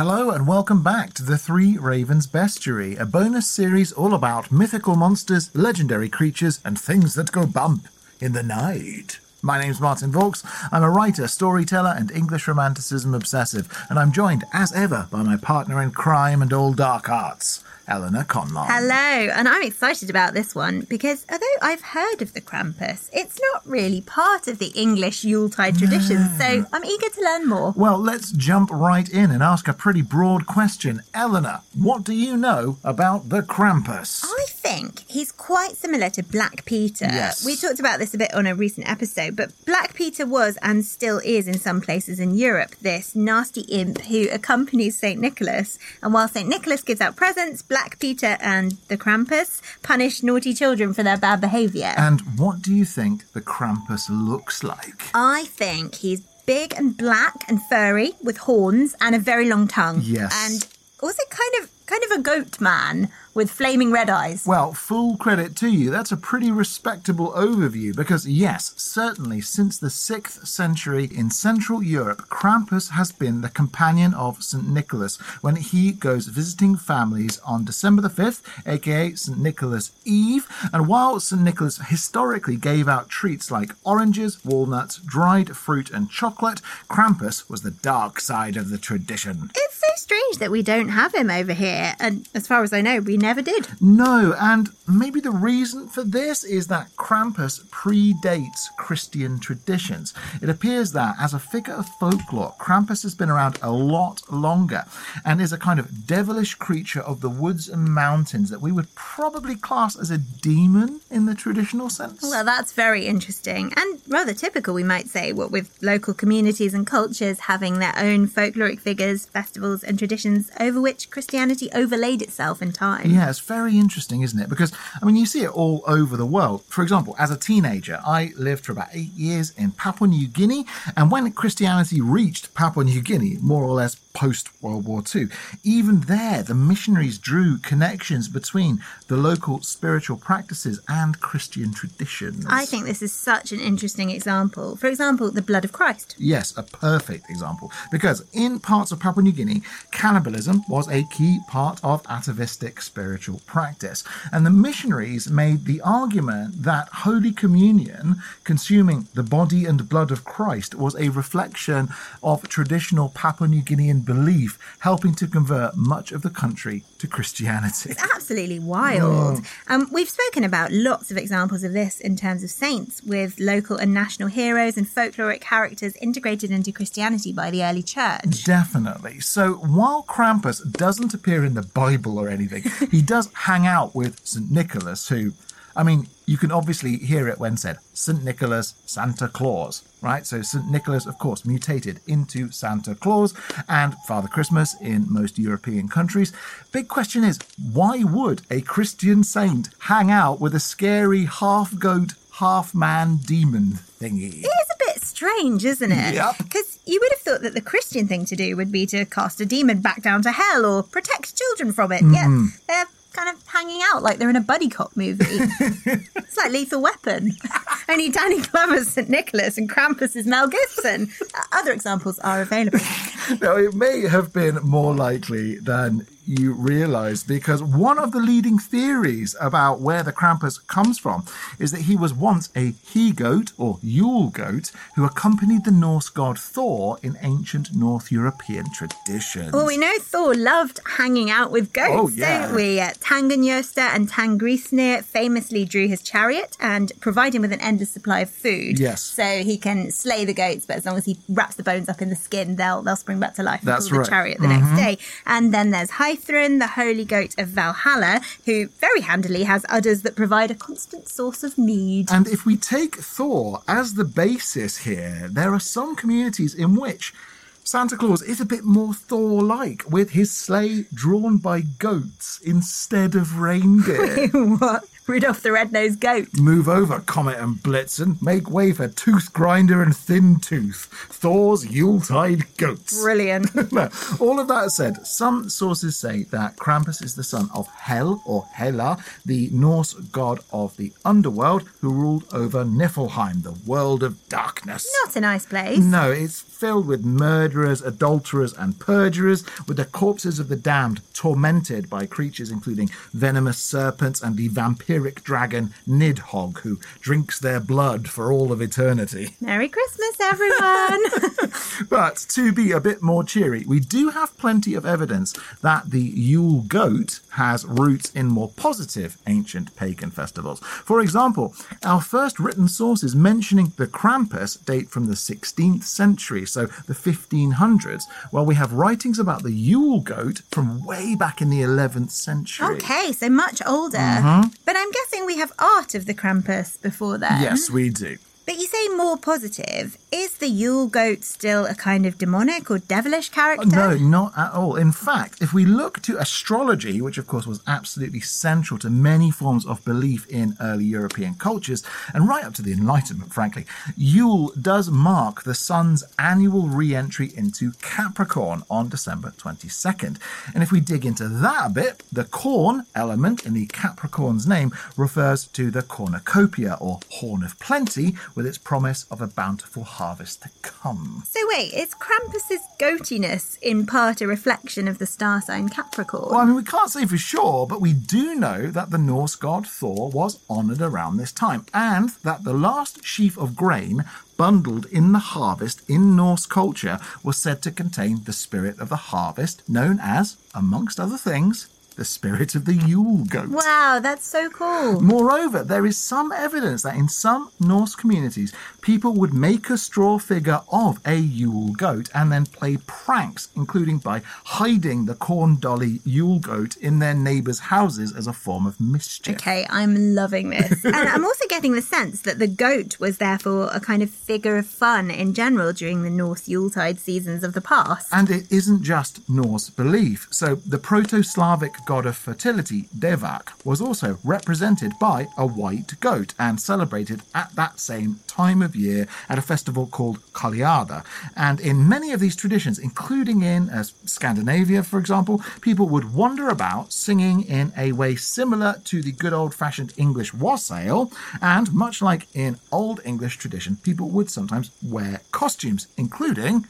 Hello and welcome back to the Three Ravens Bestiary, a bonus series all about mythical monsters, legendary creatures, and things that go bump in the night. My name's Martin Vaux. I'm a writer, storyteller, and English romanticism obsessive, and I'm joined, as ever, by my partner in crime and all dark arts, Eleanor Conlon. Hello, and I'm excited about this one because although I've heard of the Krampus, it's not really part of the English Yuletide tradition, so I'm eager to learn more. Well, let's jump right in and ask a pretty broad question. Eleanor, what do you know about the Krampus? I think he's quite similar to Black Peter. Yes. We talked about this a bit on a recent episode, but Black Peter was and still is in some places in Europe this nasty imp who accompanies St. Nicholas. And while St. Nicholas gives out presents, Black Peter and the Krampus punish naughty children for their bad behaviour. And what do you think the Krampus looks like? I think he's big and black and furry with horns and a very long tongue. Yes. And also kind of kind of a goat man with flaming red eyes. Well, full credit to you. That's a pretty respectable overview because, yes, certainly since the 6th century in Central Europe, Krampus has been the companion of St. Nicholas when he goes visiting families on December the 5th, aka St. Nicholas Eve. And while St. Nicholas historically gave out treats like oranges, walnuts, dried fruit, and chocolate, Krampus was the dark side of the tradition. It's so strange that we don't have him over here. And as far as I know, we never did. No, and maybe the reason for this is that Krampus predates Christian traditions. It appears that as a figure of folklore, Krampus has been around a lot longer and is a kind of devilish creature of the woods and mountains that we would probably class as a demon in the traditional sense. Well, that's very interesting and rather typical, we might say, what with local communities and cultures having their own folkloric figures, festivals, and traditions over which Christianity overlaid itself in time. Yeah, it's very interesting, isn't it? Because, I mean, you see it all over the world. For example, as a teenager, I lived for about eight years in Papua New Guinea, and when Christianity reached Papua New Guinea, more or less post World War II, even there, the missionaries drew connections between the local spiritual practices and Christian traditions. I think this is such an interesting example. For example, the blood of Christ. Yes, a perfect example. Because in parts of Papua New Guinea, cannibalism was a key part of atavistic spiritual practice. And the missionaries made the argument that Holy Communion, consuming the body and blood of Christ, was a reflection of traditional Papua New Guinean belief, helping to convert much of the country to Christianity. It's absolutely wild. Um, we've spoken about lots of examples of this in terms of saints, with local and national heroes and folkloric characters integrated into Christianity by the early church. Definitely. So while Krampus doesn't appear in the Bible or anything, he does hang out with St. Nicholas, who, I mean, you can obviously hear it when said St. Nicholas, Santa Claus, right? So St. Nicholas, of course, mutated into Santa Claus and Father Christmas in most European countries. Big question is why would a Christian saint hang out with a scary half goat, half man demon thingy? It is a bit strange, isn't it? Yep. Because you would have thought that the Christian thing to do would be to cast a demon back down to hell or protect children from it. Yet mm. they're kind of hanging out like they're in a buddy cop movie. it's like Lethal Weapon. Only Danny Glover's St. Nicholas and Krampus is Mel Gibson. Uh, Other examples are available. Now, it may have been more likely than you realize because one of the leading theories about where the Krampus comes from is that he was once a he goat or Yule goat who accompanied the Norse god Thor in ancient North European traditions. Well, we know Thor loved hanging out with goats, Oh, yeah. don't we? Uh, Tanngnjóstr and Tanngrisnir famously drew his chariot and provide him with an endless supply of food. Yes. So he can slay the goats, but as long as he wraps the bones up in the skin, they'll they'll spring back to life and That's pull right. the chariot the next mm-hmm. day. And then there's Heidrun, the holy goat of Valhalla, who very handily has udders that provide a constant source of mead. And if we take Thor as the basis here, there are some communities in which Santa Claus is a bit more Thor like, with his sleigh drawn by goats instead of reindeer. what? Rudolph the Red-Nosed Goat. Move over, Comet and Blitzen. Make way for Tooth Grinder and Thin Tooth, Thor's Yuletide goats. Brilliant. All of that said, some sources say that Krampus is the son of Hel or Hela, the Norse god of the underworld who ruled over Niflheim, the world of darkness. Not a nice place. No, it's filled with murderers, adulterers, and perjurers, with the corpses of the damned tormented by creatures including venomous serpents and the vampiric dragon Nidhogg, who drinks their blood for all of eternity. Merry Christmas, everyone. But to be a bit more cheery, we do have plenty of evidence that the Yule goat has roots in more positive ancient pagan festivals. For example, our first written sources mentioning the Krampus date from the 16th century, so the 1500s, while we have writings about the Yule goat from way back in the 11th century. Okay, so much older. Mm-hmm. But I'm guessing we have art of the Krampus before then. Yes, we do. But you say more positive. Is the Yule goat still a kind of demonic or devilish character? No, not at all. In fact, if we look to astrology, which of course was absolutely central to many forms of belief in early European cultures, and right up to the Enlightenment, frankly, Yule does mark the sun's annual re entry into Capricorn on December 22nd. And if we dig into that a bit, the corn element in the Capricorn's name refers to the cornucopia or horn of plenty, with its promise of a bountiful harvest to come. So wait, is Krampus's goatiness in part a reflection of the star sign Capricorn? Well, I mean, we can't say for sure, but we do know that the Norse god Thor was honoured around this time, and that the last sheaf of grain bundled in the harvest in Norse culture was said to contain the spirit of the harvest, known as, amongst other things, the spirit of the Yule goat. Wow, that's so cool. Moreover, there is some evidence that in some Norse communities, people would make a straw figure of a Yule goat and then play pranks, including by hiding the corn dolly Yule goat in their neighbours' houses as a form of mischief. Okay, I'm loving this. and I'm also getting the sense that the goat was therefore a kind of figure of fun in general during the Norse Yuletide seasons of the past. And it isn't just Norse belief. So the Proto Slavic god of fertility, Devak, was also represented by a white goat and celebrated at that same time of year at a festival called Kaliada. And in many of these traditions, including in uh, Scandinavia, for example, people would wander about singing in a way similar to the good old fashioned English wassail. And much like in Old English tradition, people would sometimes wear costumes, including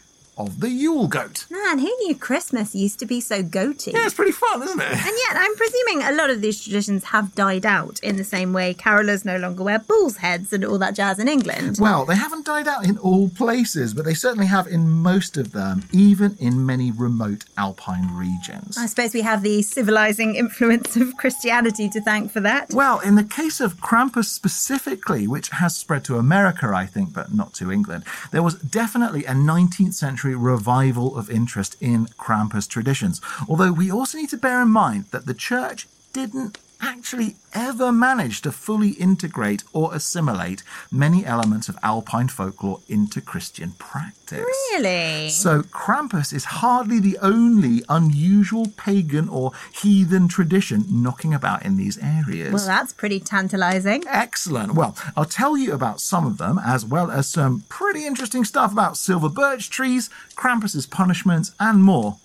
of the Yule goat. Man, who knew Christmas used to be so goaty? Yeah, it's pretty fun, isn't it? And yet, I'm presuming a lot of these traditions have died out in the same way carolers no longer wear bull's heads and all that jazz in England. Well, they haven't died out in all places, but they certainly have in most of them, even in many remote alpine regions. I suppose we have the civilizing influence of Christianity to thank for that. Well, in the case of Krampus specifically, which has spread to America, I think, but not to England, there was definitely a 19th century revival of interest in Krampus traditions. Although we also need to bear in mind that the church didn't actually ever managed to fully integrate or assimilate many elements of Alpine folklore into Christian practice. Really? So Krampus is hardly the only unusual pagan or heathen tradition knocking about in these areas. Well, that's pretty tantalizing. Excellent. Well, I'll tell you about some of them, as well as some pretty interesting stuff about silver birch trees, Krampus's punishments, and more,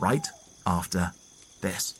right after this.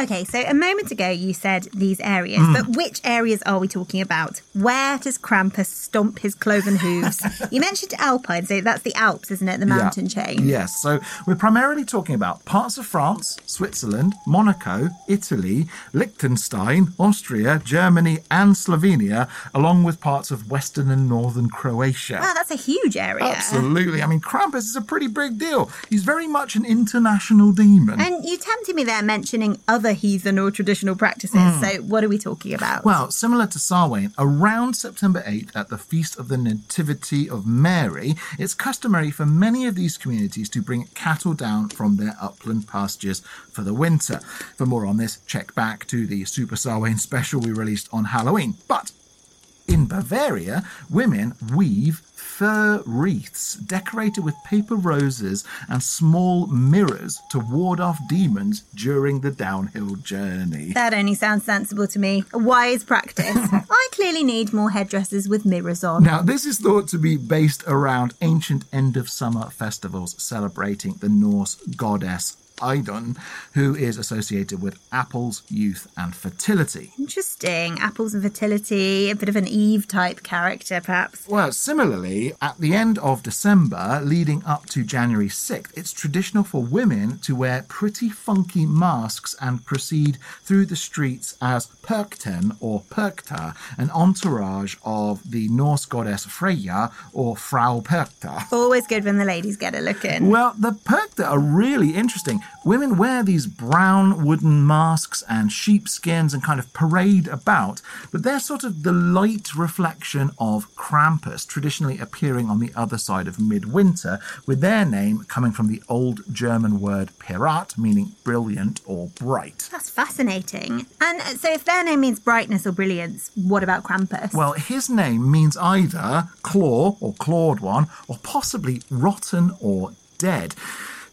Okay, so a moment ago you said these areas, but mm. which areas are we talking about? Where does Krampus stomp his cloven hooves? you mentioned Alpine, so that's the Alps, isn't it? The mountain Yeah. chain. Yes, so we're primarily talking about parts of France, Switzerland, Monaco, Italy, Liechtenstein, Austria, Germany, and Slovenia, along with parts of western and northern Croatia. Wow, that's a huge area. Absolutely. I mean, Krampus is a pretty big deal. He's very much an international demon. And you tempted me there mentioning other heathen or traditional practices. Hmm. So what are we talking about? Well, similar to Samhain, around September 8th at the Feast of the Nativity of Mary, it's customary for many of these communities to bring cattle down from their upland pastures for the winter. For more on this, check back to the Super Samhain special we released on Halloween. But in Bavaria, women weave fir wreaths decorated with paper roses and small mirrors to ward off demons during the downhill journey. that only sounds sensible to me. A wise practice. I clearly need more headdresses with mirrors on. Now, this is thought to be based around ancient end of summer festivals celebrating the Norse goddess Idun, who is associated with apples, youth, and fertility. Interesting. Apples and fertility, a bit of an Eve type character, perhaps. Well, similarly, at the end of December, leading up to January 6th, it's traditional for women to wear pretty funky masks and proceed through the streets as Perchten or Perchta, an entourage of the Norse goddess Freya or Frau Perchta. Always good when the ladies get a look in. Well, the Perchta are really interesting. Women wear these brown wooden masks and sheepskins and kind of parade about, but they're sort of the light reflection of Krampus, traditionally appearing on the other side of midwinter, with their name coming from the old German word pirat, meaning brilliant or bright. That's fascinating. And uh, so, if their name means brightness or brilliance, what about Krampus? Well, his name means either claw or clawed one, or possibly rotten or dead.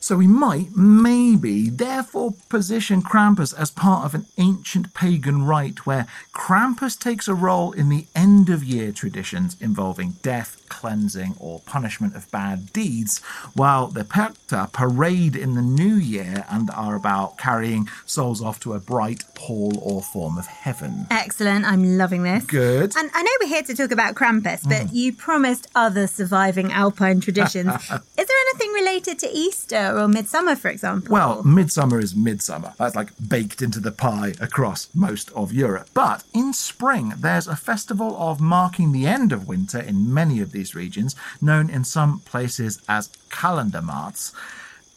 So we might, maybe, therefore position Krampus as part of an ancient pagan rite where Krampus takes a role in the end of year traditions involving death, cleansing, or punishment of bad deeds, while the Perchta parade in the new year and are about carrying souls off to a bright hall or form of heaven. Excellent. I'm loving this. Good. And I know we're here to talk about Krampus, but Mm. you promised other surviving Alpine traditions. Is there anything related to Easter or Midsummer, for example? Well, midsummer is midsummer. That's like baked into the pie across most of Europe. But in spring, there's a festival of marking the end of winter in many of these regions, known in some places as Kalendermarts.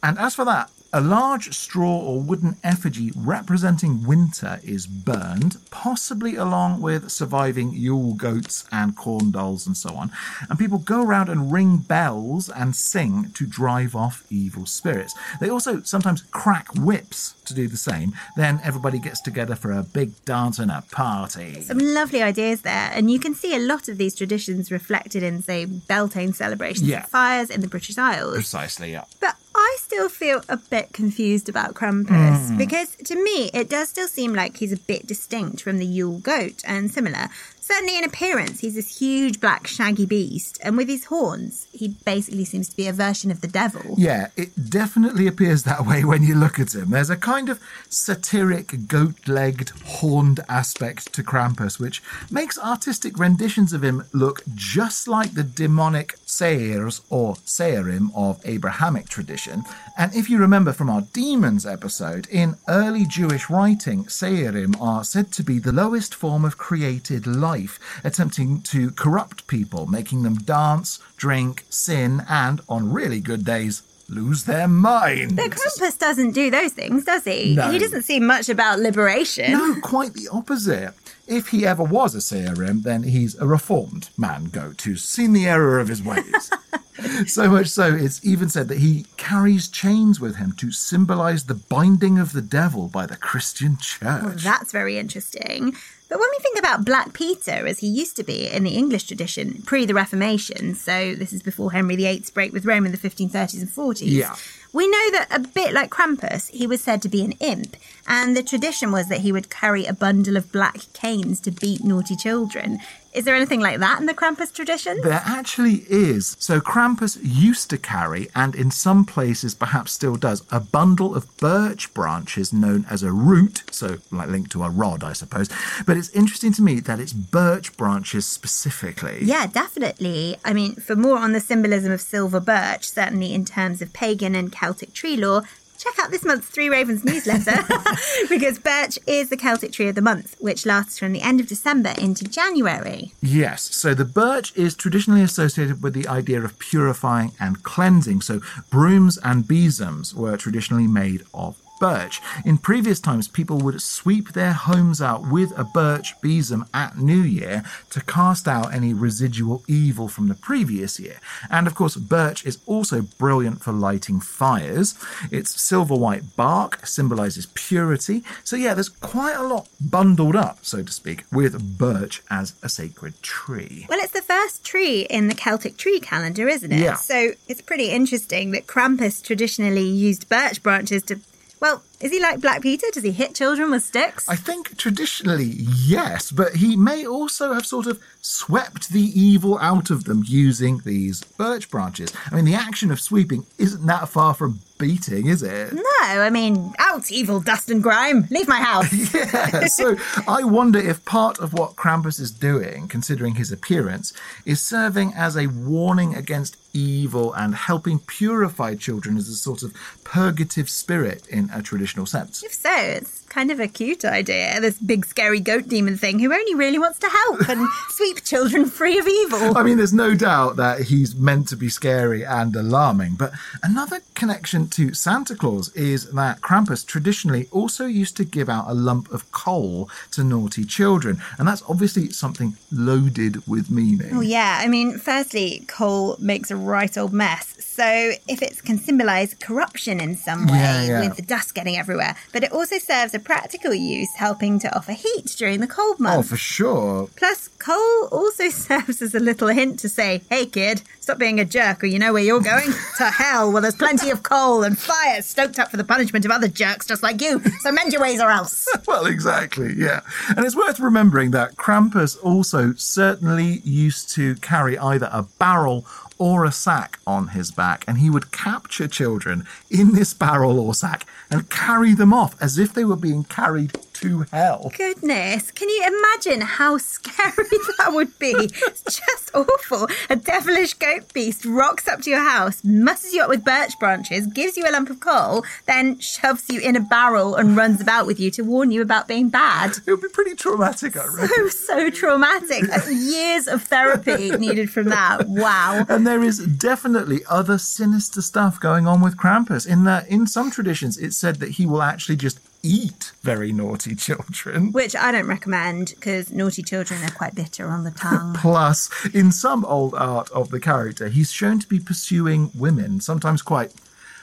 And as for that, A large straw or wooden effigy representing winter is burned, possibly along with surviving Yule goats and corn dolls and so on. And people go around and ring bells and sing to drive off evil spirits. They also sometimes crack whips to do the same. Then everybody gets together for a big dance and a party. Some lovely ideas there, and you can see a lot of these traditions reflected in, say, Beltane celebrations Yeah. and fires in the British Isles. Precisely, yeah. But I still feel a bit confused about Krampus Mm. because to me it does still seem like he's a bit distinct from the Yule goat and similar. Certainly in appearance, he's this huge black shaggy beast, and with his horns, he basically seems to be a version of the devil. Yeah, it definitely appears that way when you look at him. There's a kind of satyric, goat legged, horned aspect to Krampus, which makes artistic renditions of him look just like the demonic Seirs or Seirim of Abrahamic tradition. And if you remember from our demons episode, in early Jewish writing, Seirim are said to be the lowest form of created life, attempting to corrupt people, making them dance, drink, sin, and, on really good days, lose their mind. But Krampus doesn't do those things, does he? No. He doesn't seem much about liberation. No, quite the opposite. If he ever was a Seirim, then he's a reformed man goat who's seen the error of his ways. so much so, it's even said that he carries chains with him to symbolize the binding of the devil by the Christian church. Well, that's very interesting. But when we think about Black Peter, as he used to be in the English tradition pre the Reformation, so this is before Henry VIII's break with Rome in the 1530s and 40s, Yeah. we know that a bit like Krampus, he was said to be an imp, and the tradition was that he would carry a bundle of black canes to beat naughty children. Is there anything like that in the Krampus tradition? There actually is. So Krampus used to carry, and in some places perhaps still does, a bundle of birch branches known as a Rute, so like linked to a rod, I suppose. But it's interesting to me that it's birch branches specifically. Yeah, definitely. I mean, for more on the symbolism of silver birch, certainly in terms of pagan and Celtic tree lore, check out this month's Three Ravens newsletter because birch is the Celtic tree of the month, which lasts from the end of December into January. Yes, so the birch is traditionally associated with the idea of purifying and cleansing. So brooms and besoms were traditionally made of birch. In previous times, people would sweep their homes out with a birch besom at New Year to cast out any residual evil from the previous year. And of course, birch is also brilliant for lighting fires. Its silver white bark symbolizes purity. So, yeah, there's quite a lot bundled up, so to speak, with birch as a sacred tree. Well, it's the first tree in the Celtic tree calendar, isn't it? Yeah. So it's pretty interesting that Krampus traditionally used birch branches to. Well, is he like Black Peter? Does he hit children with sticks? I think traditionally, yes, but he may also have sort of swept the evil out of them using these birch branches. I mean, the action of sweeping isn't that far from beating, is it? No, I mean, out, evil dust and grime. Leave my house. Yeah, so I wonder if part of what Krampus is doing, considering his appearance, is serving as a warning against evil and helping purify children as a sort of purgative spirit in a traditional sense. If so, it's kind of a cute idea. This big scary goat demon thing who only really wants to help and sweep children free of evil. I mean, there's no doubt that he's meant to be scary and alarming, but another connection to Santa Claus is that Krampus traditionally also used to give out a lump of coal to naughty children, and that's obviously something loaded with meaning. Well, yeah. I mean, firstly, coal makes a right old mess. So if it can symbolise corruption in some way Yeah, yeah. with the dust getting everywhere, but it also serves a practical use, helping to offer heat during the cold oh, months. Oh, for sure. Plus, coal also serves as a little hint to say, hey kid, stop being a jerk or you know where you're going? to hell, well, there's plenty of coal and fire stoked up for the punishment of other jerks just like you. So mend your ways or else. well, exactly, yeah. And it's worth remembering that Krampus also certainly used to carry either a barrel or a sack on his back, and he would capture children in this barrel or sack and carry them off as if they were being carried to hell. Goodness, can you imagine how scary that would be? It's just awful. A devilish goat beast rocks up to your house, musses you up with birch branches, gives you a lump of coal, then shoves you in a barrel and runs about with you to warn you about being bad. It would be pretty traumatic, I reckon. So, so traumatic. Uh, years of therapy needed from that. Wow. And there is definitely other sinister stuff going on with Krampus. In that, in some traditions, it's said that he will actually just eat very naughty children. Which I don't recommend because naughty children are quite bitter on the tongue. Plus, in some old art of the character, he's shown to be pursuing women, sometimes quite,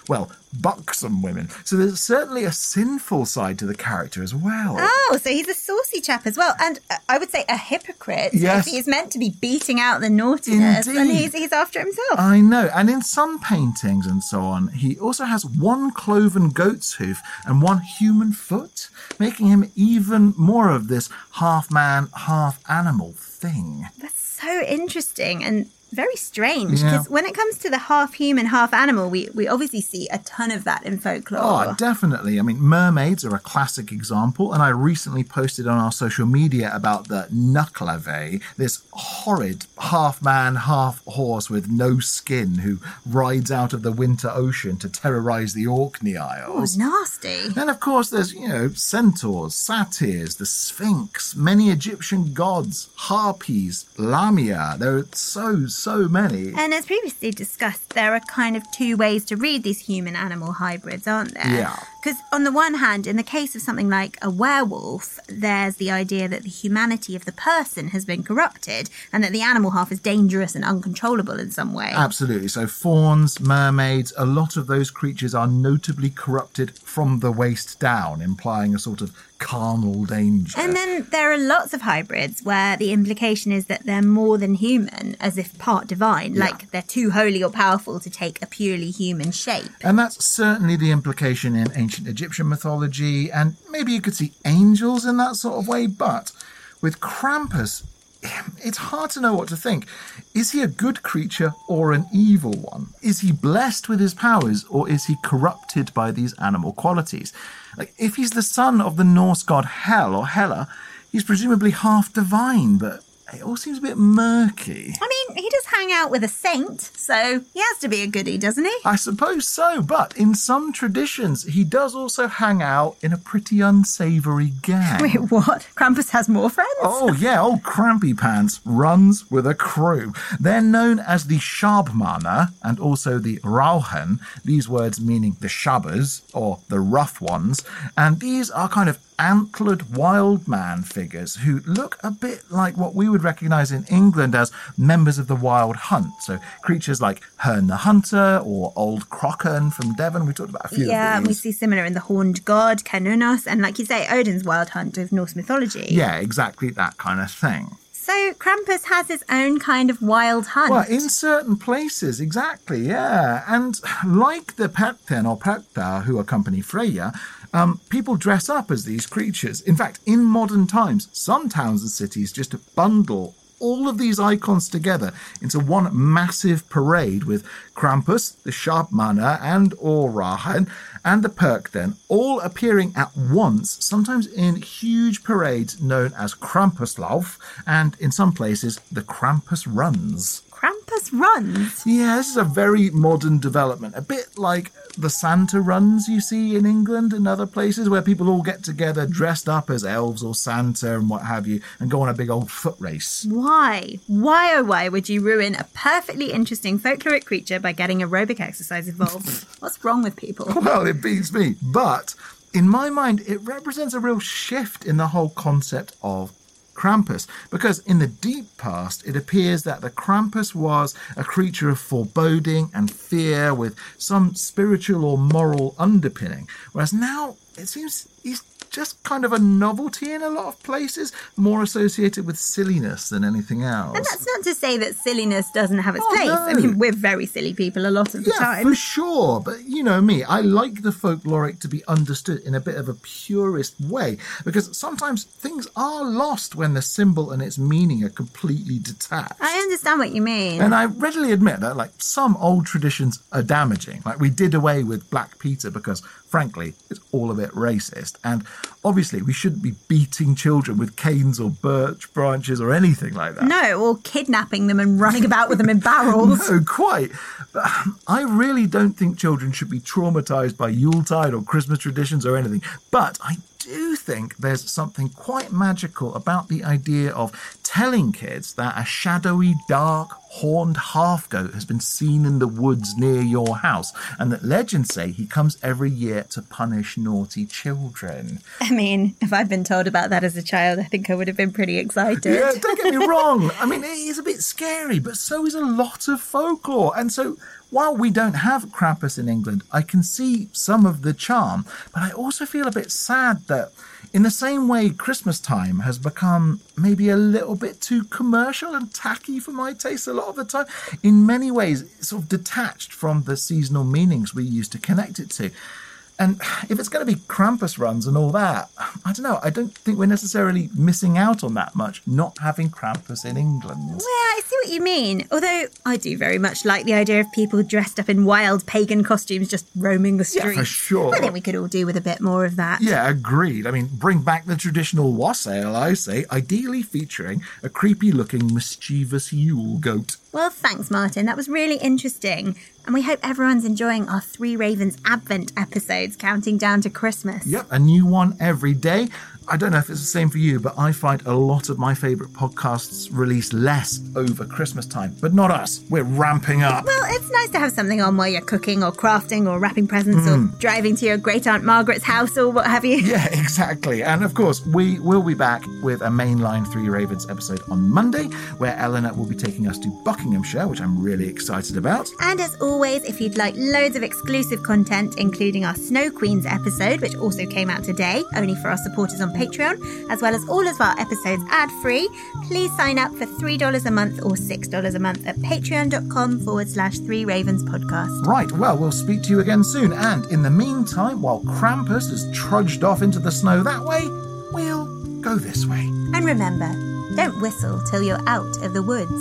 well, buxom women. So there's certainly a sinful side to the character as well. Oh, so he's a saucy chap as well, and uh, I would say a hypocrite. Yes. He's meant to be beating out the naughtiness, and he's he's after himself. I know. And in some paintings and so on, he also has one cloven goat's hoof and one human foot, making him even more of this half man, half animal thing. That's so interesting and very strange Yeah. because when it comes to the half human, half animal, we, we obviously see a ton of that in folklore. Oh, definitely. I mean, mermaids are a classic example, and I recently posted on our social media about the Nuckelavee, this horrid half man, half horse with no skin who rides out of the winter ocean to terrorize the Orkney Isles. Oh, nasty. And of course, there's, you know, centaurs, satyrs, the Sphinx, many Egyptian gods, harpies, lamia. There are so, so many. And as previously discussed, there are kind of two ways to read these human animal hybrids, aren't there? Yeah. Because, on the one hand, in the case of something like a werewolf, there's the idea that the humanity of the person has been corrupted and that the animal half is dangerous and uncontrollable in some way. Absolutely. So, fauns, mermaids, a lot of those creatures are notably corrupted from the waist down, implying a sort of carnal danger. And then there are lots of hybrids where the implication is that they're more than human, as if part divine, like they're too holy or powerful to take a purely human shape. And that's certainly the implication in ancient Egyptian mythology, and maybe you could see angels in that sort of way, but with Krampus, it's hard to know what to think. Is he a good creature or an evil one? Is he blessed with his powers or is he corrupted by these animal qualities? Like, if he's the son of the Norse god Hel or Hela, he's presumably half divine, but it all seems a bit murky. I mean, he does hang out with a saint, so he has to be a goodie, doesn't he? I suppose so, but in some traditions, he does also hang out in a pretty unsavory gang. Wait, what? Krampus has more friends? Oh, yeah, old Crampy Pants runs with a crew. They're known as the Schabmaner and also the Rauchen, these words meaning the Shabbers or the rough ones. And these are kind of antlered wild man figures who look a bit like what we would recognize in England as members of the wild hunt. So creatures like Herne the Hunter or Old Crockern from Devon. We talked about a few yeah, of we see similar in the horned god, Cernunnos, and like you say, Odin's wild hunt of Norse mythology. Yeah, exactly that kind of thing. So Krampus has his own kind of wild hunt. Well, in certain places, exactly, yeah. And like the Perten or Perta who accompany Freya, um, people dress up as these creatures. In fact, in modern times, some towns and cities just bundle all of these icons together into one massive parade with Krampus, the Sharp Schabmanner, and Orahan, and the Perchten all appearing at once, sometimes in huge parades known as Krampuslauf, and in some places, the Krampus Runs. Krampus runs. Yeah, this is a very modern development, a bit like the Santa runs you see in England and other places where people all get together dressed up as elves or Santa and what have you and go on a big old foot race. Why? Why oh why would you ruin a perfectly interesting folkloric creature by getting aerobic exercise involved? What's wrong with people? Well, it beats me. But in my mind, it represents a real shift in the whole concept of Krampus, because in the deep past, it appears that the Krampus was a creature of foreboding and fear with some spiritual or moral underpinning, whereas now it seems he's just kind of a novelty in a lot of places, more associated with silliness than anything else. And that's not to say that silliness doesn't have its Oh, place. no. I mean, we're very silly people a lot of the yeah, time. for sure. But you know me, I like the folkloric to be understood in a bit of a purist way because sometimes things are lost when the symbol and its meaning are completely detached. I understand what you mean. And I readily admit that, like, some old traditions are damaging. Like, we did away with Black Peter because, frankly, it's all a bit racist. And Obviously, we shouldn't be beating children with canes or birch branches or anything like that. No, or kidnapping them and running about with them in barrels. No, quite. But um, I really don't think children should be traumatized by Yuletide or Christmas traditions or anything. But I think there's something quite magical about the idea of telling kids that a shadowy, dark, horned half goat has been seen in the woods near your house, and that legends say he comes every year to punish naughty children. I mean, if I'd been told about that as a child, I think I would have been pretty excited. Yeah, don't get me wrong. I mean, it is a bit scary, but so is a lot of folklore. And so, while we don't have Krampus in England, I can see some of the charm, but I also feel a bit sad that, in the same way Christmas time has become maybe a little bit too commercial and tacky for my taste a lot of the time, in many ways, sort of detached from the seasonal meanings we used to connect it to. And if it's going to be Krampus runs and all that, I don't know. I don't think we're necessarily missing out on that much not having Krampus in England. Well, I see what you mean. Although I do very much like the idea of people dressed up in wild pagan costumes just roaming the streets. Yeah, for sure. I think we could all do with a bit more of that. Yeah, agreed. I mean, bring back the traditional wassail, I say, ideally featuring a creepy looking, mischievous Yule goat. Well, thanks, Martin. That was really interesting. And we hope everyone's enjoying our Three Ravens Advent episodes counting down to Christmas. Yep, a new one every day. I don't know if it's the same for you, but I find a lot of my favourite podcasts release less over Christmas time. But not us. We're ramping up. Well, it's nice to have something on while you're cooking or crafting or wrapping presents or mm. driving to your great aunt Margaret's house or what have you. Yeah, exactly. And of course, we will be back with a mainline Three Ravens episode on Monday, where Eleanor will be taking us to Buckinghamshire, which I'm really excited about. And as always, if you'd like loads of exclusive content, including our Snow Queens episode, which also came out today, only for our supporters on Patreon, as well as all of our episodes ad free, please sign up for $3 a month or $6 a month at patreon.com forward slash three ravens podcast. Right, well, we'll speak to you again soon. And in the meantime, while Krampus has trudged off into the snow that way, we'll go this way. And remember, don't whistle till you're out of the woods.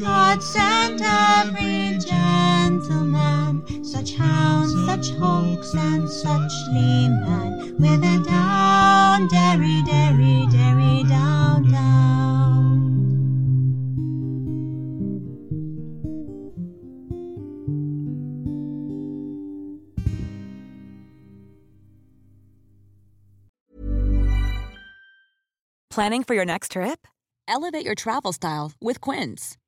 God sent every gentleman, such hounds, such hawks, and such leman, with a down, derry, derry, derry, down, down. Planning for your next trip? Elevate your travel style with Quince.